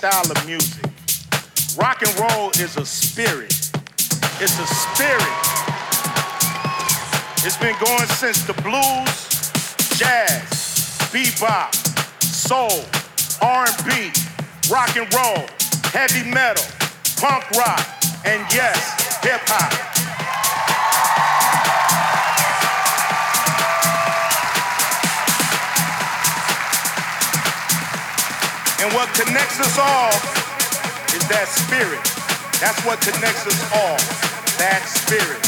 style of music. Rock and roll is a spirit. It's a spirit. It's been going since the blues, jazz, bebop, soul, R&B, rock and roll, heavy metal, punk rock, and yes, hip hop. Connects us all is that spirit. That's what connects us all. That spirit.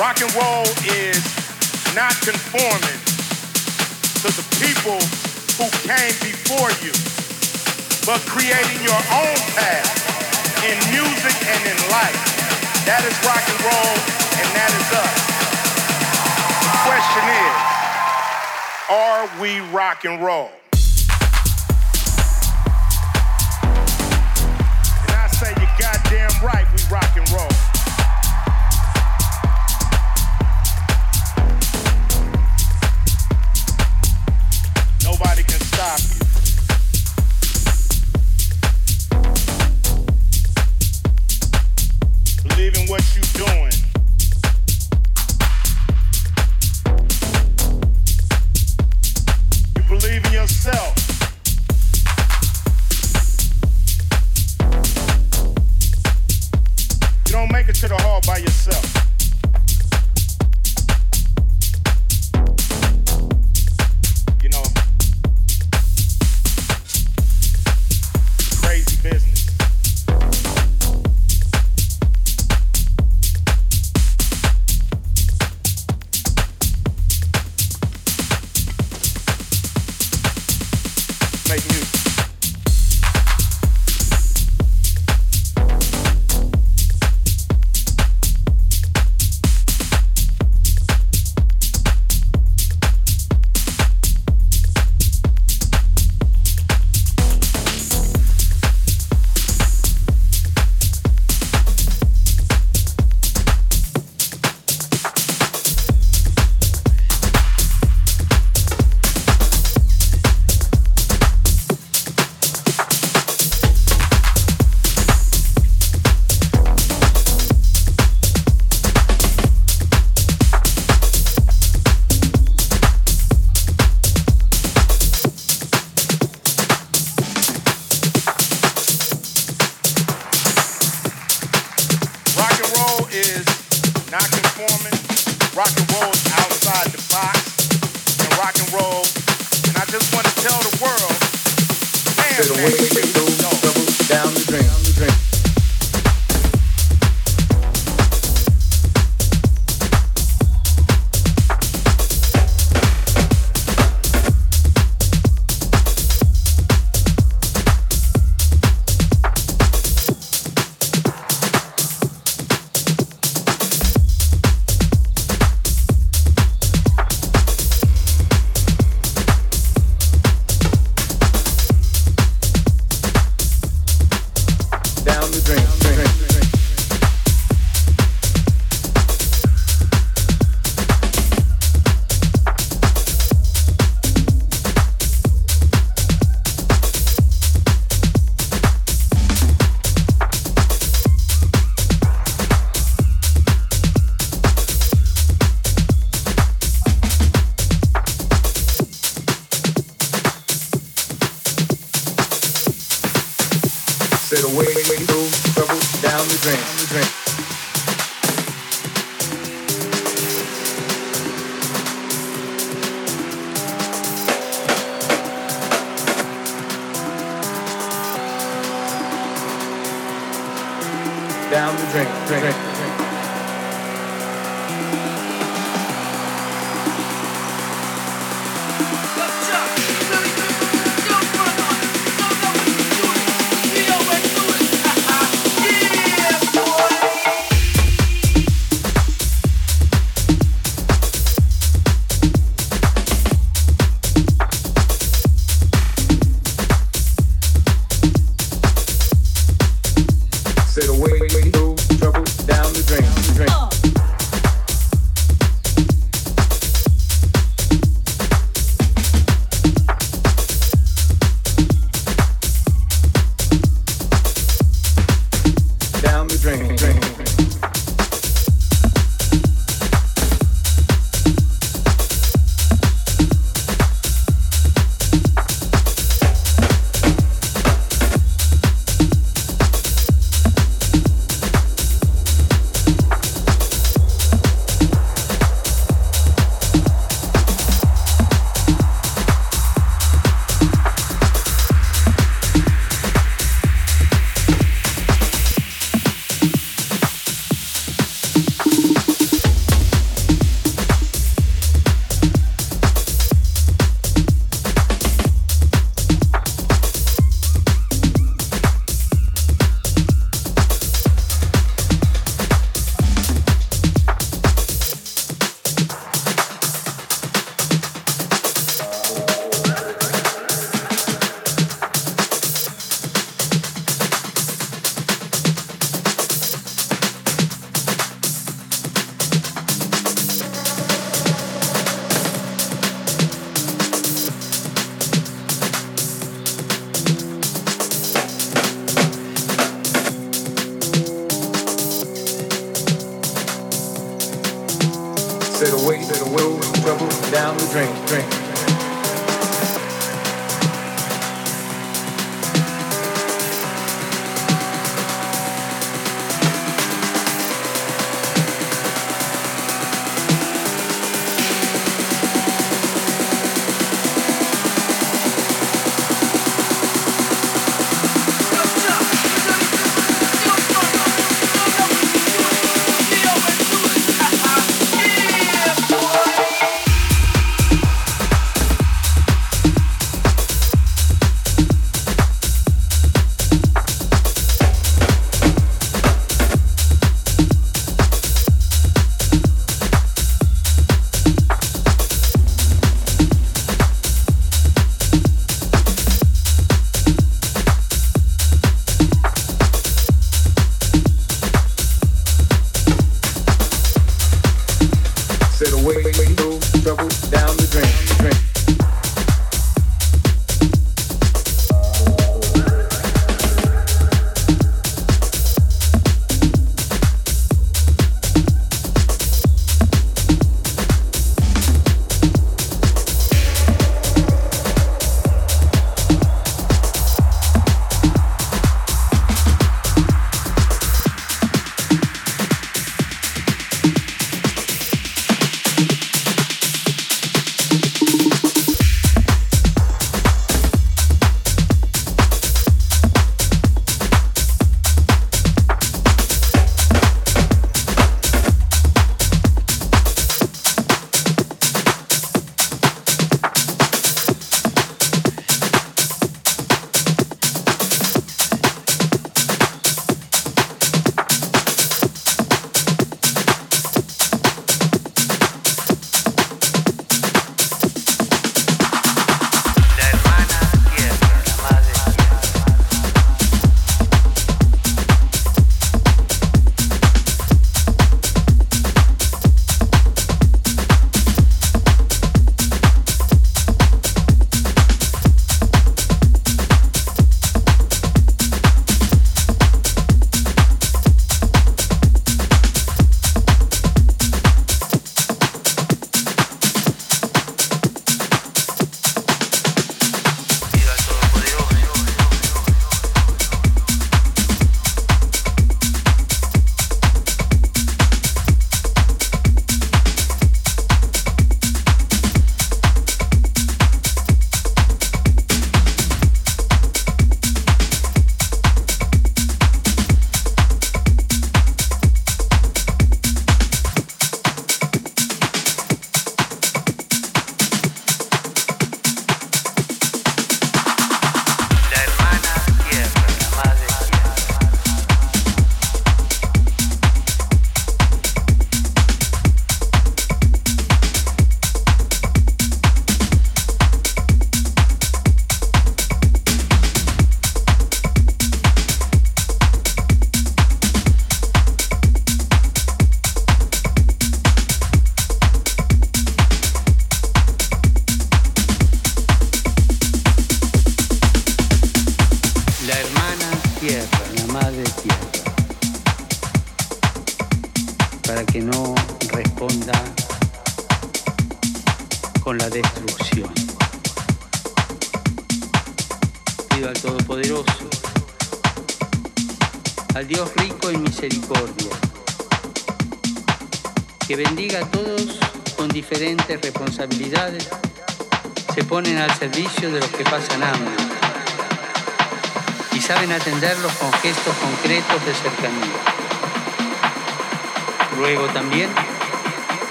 Rock and roll is not conforming to the people who came before you, but creating your own path in music and in life. That is rock and roll, and that is us. The question is, are we rock and roll? Right, we rock and roll.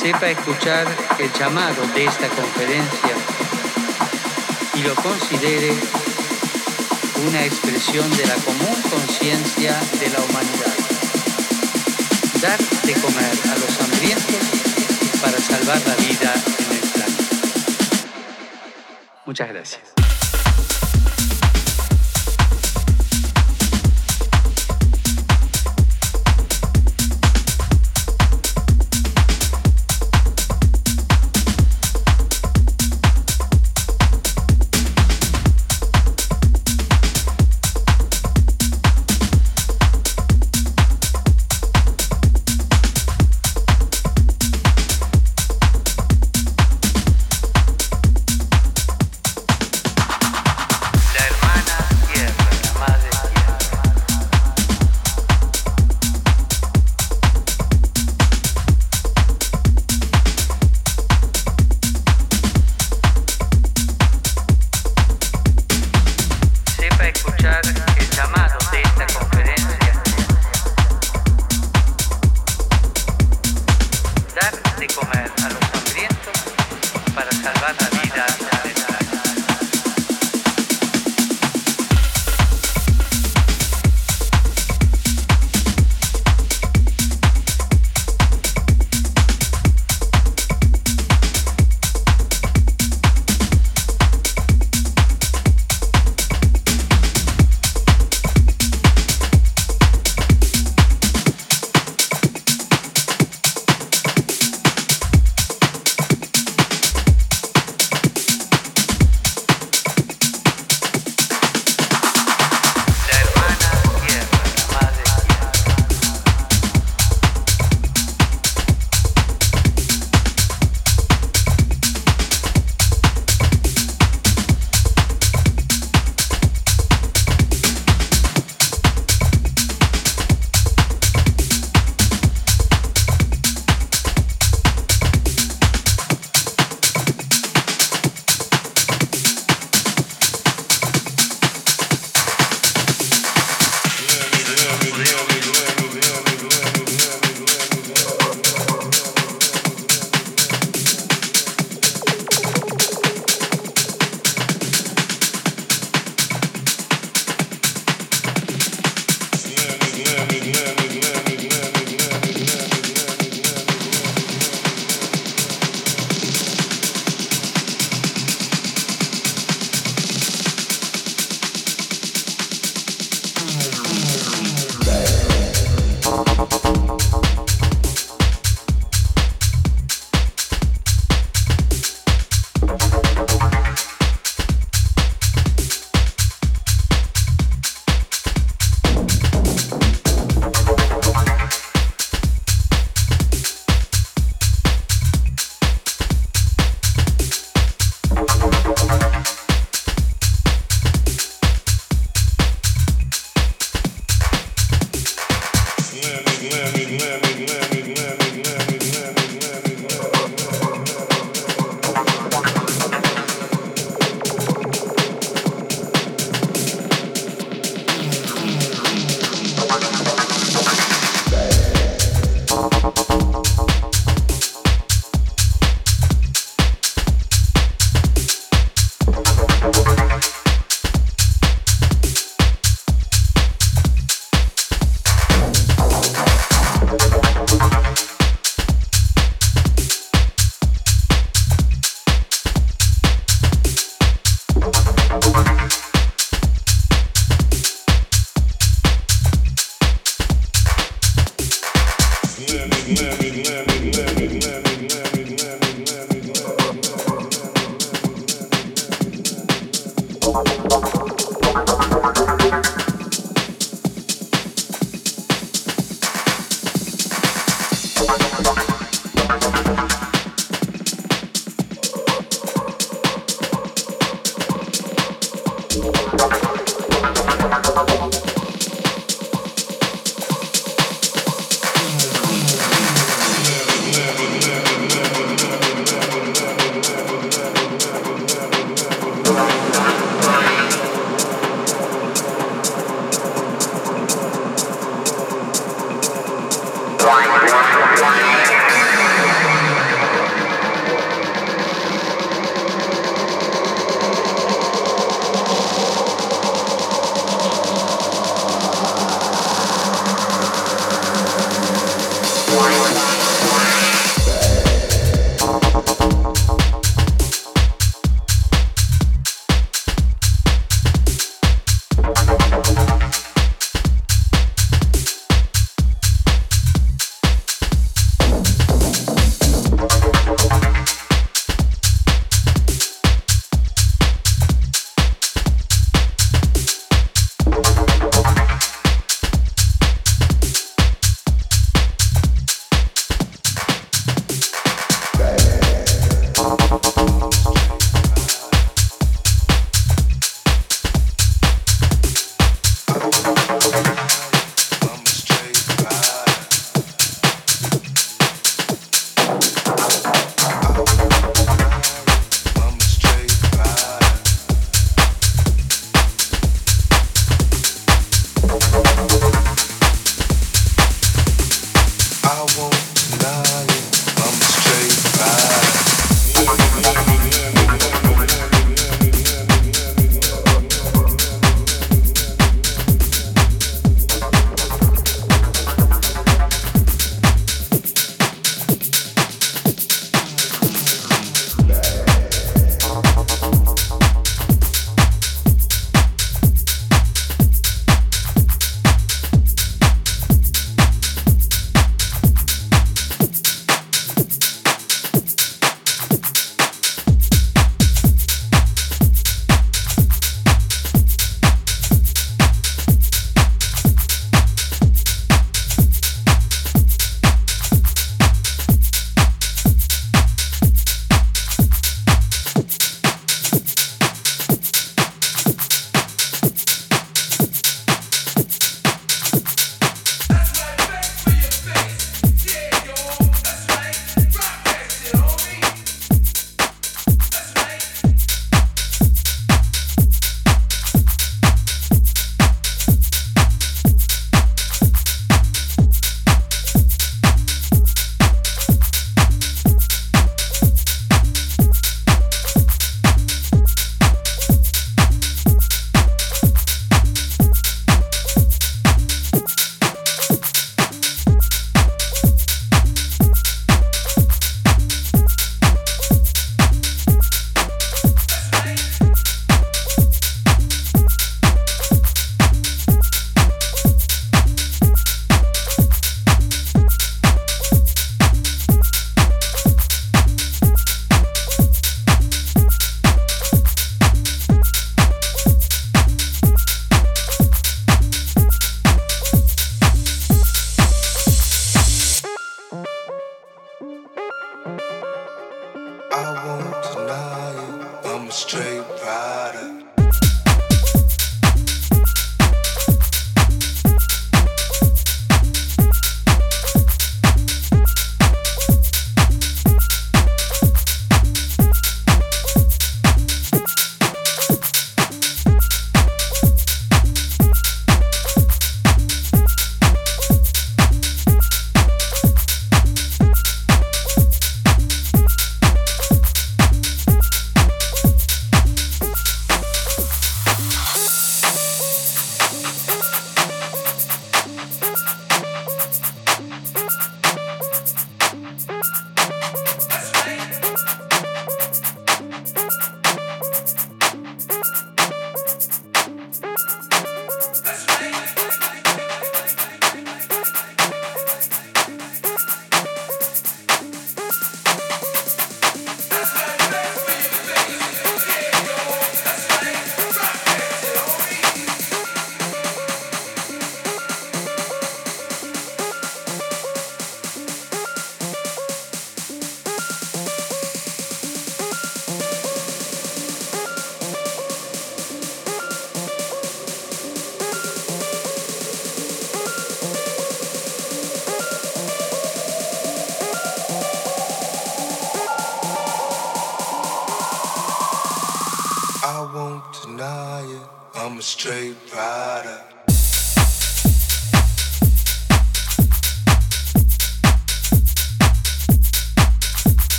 Sepa escuchar el llamado de esta conferencia y lo considere una expresión de la común conciencia de la humanidad. Dar de comer a los hambrientos para salvar la vida Muchas gracias.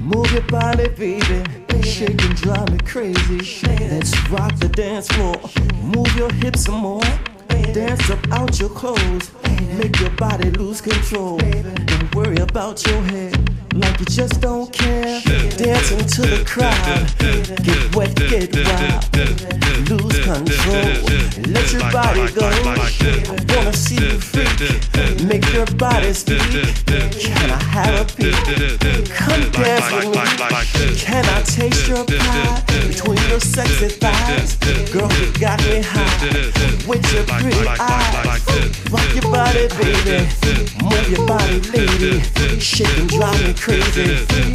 Move your body, baby. Shake and drive me crazy. Let's rock the dance floor. Move your hips some more. Dance up out your clothes. Make your body lose control. Don't worry about your head. Like you just don't care. Dancing to the crowd. Get wet, get wild. Lose control. Let your body go. I wanna see you freak. Make your body speak. Can I have a peek? Move your body, lady. Shake and drive me crazy.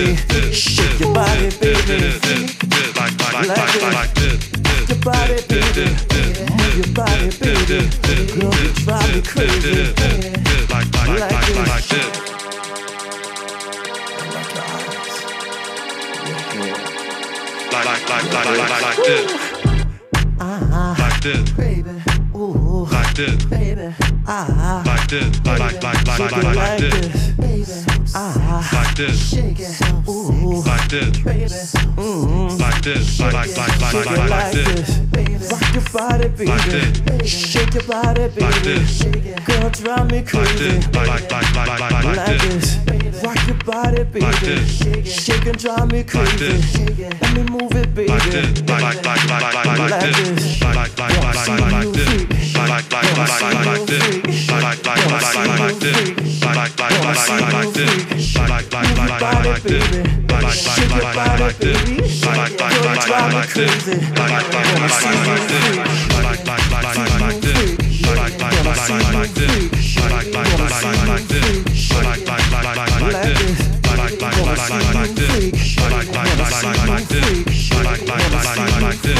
baby. Shake your body, baby. Like, like, like, like, this. Your body, baby. Move your body, baby. Girl, you drive me crazy. Like, like, like, like, like this. Like, like, like, like, like, like this. Uh-huh. Like this. Baby this, baby. Ah, like this, like like like like like like this, baby. Ah, like this, shake it, ooh, like this, baby. Ooh, like this, like like like like like like this, baby. Rock your body, baby. Like this, shake your body, baby. Like this, girl, drive me crazy. Like this, like like like like like like this. Rock your body, baby. Like this, shake and drive me crazy. Let me move it, baby. Like this, like like like like like like this, like like like like like this like this.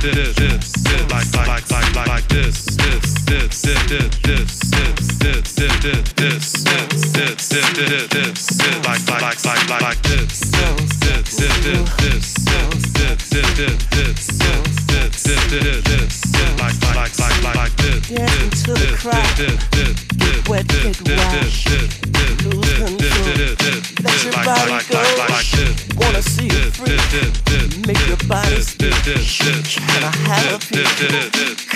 this, this, this, like, like, like, like, like this, this, this, this, this, this, this, this, this, this, this, this, this, this, this, like, like, like, like, like, like this, this, this, this, this, this, this, this, this, this, this, this, this, this, this, like, like, like, like, like, like this, this, this, this, this, this, wanna see you free make your body. And I have a few.